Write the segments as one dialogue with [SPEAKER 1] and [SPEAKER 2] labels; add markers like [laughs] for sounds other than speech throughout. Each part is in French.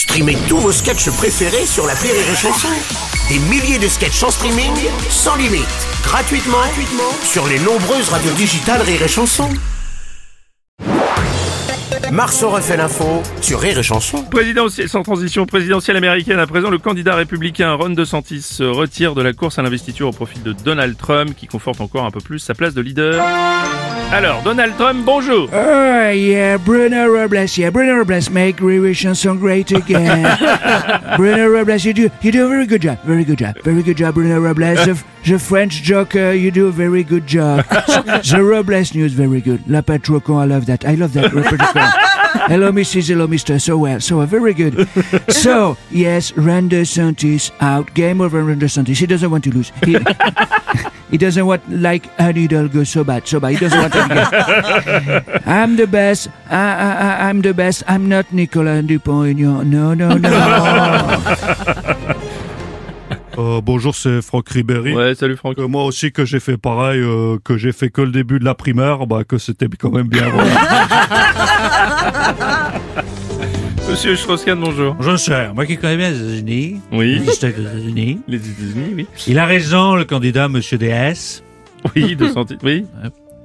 [SPEAKER 1] Streamez tous vos sketchs préférés sur la Rire et Chanson. Des milliers de sketchs en streaming, sans limite, gratuitement, gratuitement sur les nombreuses radios digitales Rire et Chanson. Marceau refait l'info sur Rire et Chanson.
[SPEAKER 2] Sans transition présidentielle américaine à présent, le candidat républicain Ron DeSantis se retire de la course à l'investiture au profit de Donald Trump qui conforte encore un peu plus sa place de leader. Alors, Donald Trump, bonjour
[SPEAKER 3] Oh, yeah, Bruno Robles, yeah, Bruno Robles, make Riri chanson great again. [laughs] Bruno Robles, you do, you do a very good job, very good job, very good job, Bruno Robles. The, the French joker, you do a very good job. [laughs] the Robles news, very good. La Patrocon, I love that, I love that. Hello, Mrs. Hello, Mr. So well, so well, very good. So, yes, Randa Santis out. Game over, Randa Santis. He doesn't want to lose. He, [laughs] he doesn't want, like, a needle go so bad, so bad. He doesn't want to get. [laughs] I'm the best. I, I'm the best. I'm not Nicolas Dupont-Aignan. No, no, no. [laughs]
[SPEAKER 4] Euh, bonjour, c'est Franck Ribéry.
[SPEAKER 2] Ouais, salut Franck.
[SPEAKER 4] Euh, moi aussi que j'ai fait pareil, euh, que j'ai fait que le début de la primaire, bah que c'était quand même bien. voilà. [laughs]
[SPEAKER 2] Monsieur Strauss-Kahn, bonjour.
[SPEAKER 5] Je sais, moi qui connais bien les États-Unis,
[SPEAKER 2] Oui,
[SPEAKER 5] les États-Unis,
[SPEAKER 2] les États-Unis, oui.
[SPEAKER 5] il a raison, le candidat Monsieur DS.
[SPEAKER 2] Oui, DeSantis, oui.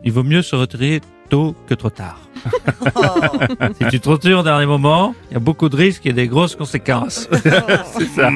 [SPEAKER 5] Il vaut mieux se retirer tôt que trop tard. [laughs] si tu te retires au dernier moment, il y a beaucoup de risques et des grosses conséquences. [laughs]
[SPEAKER 2] C'est ça.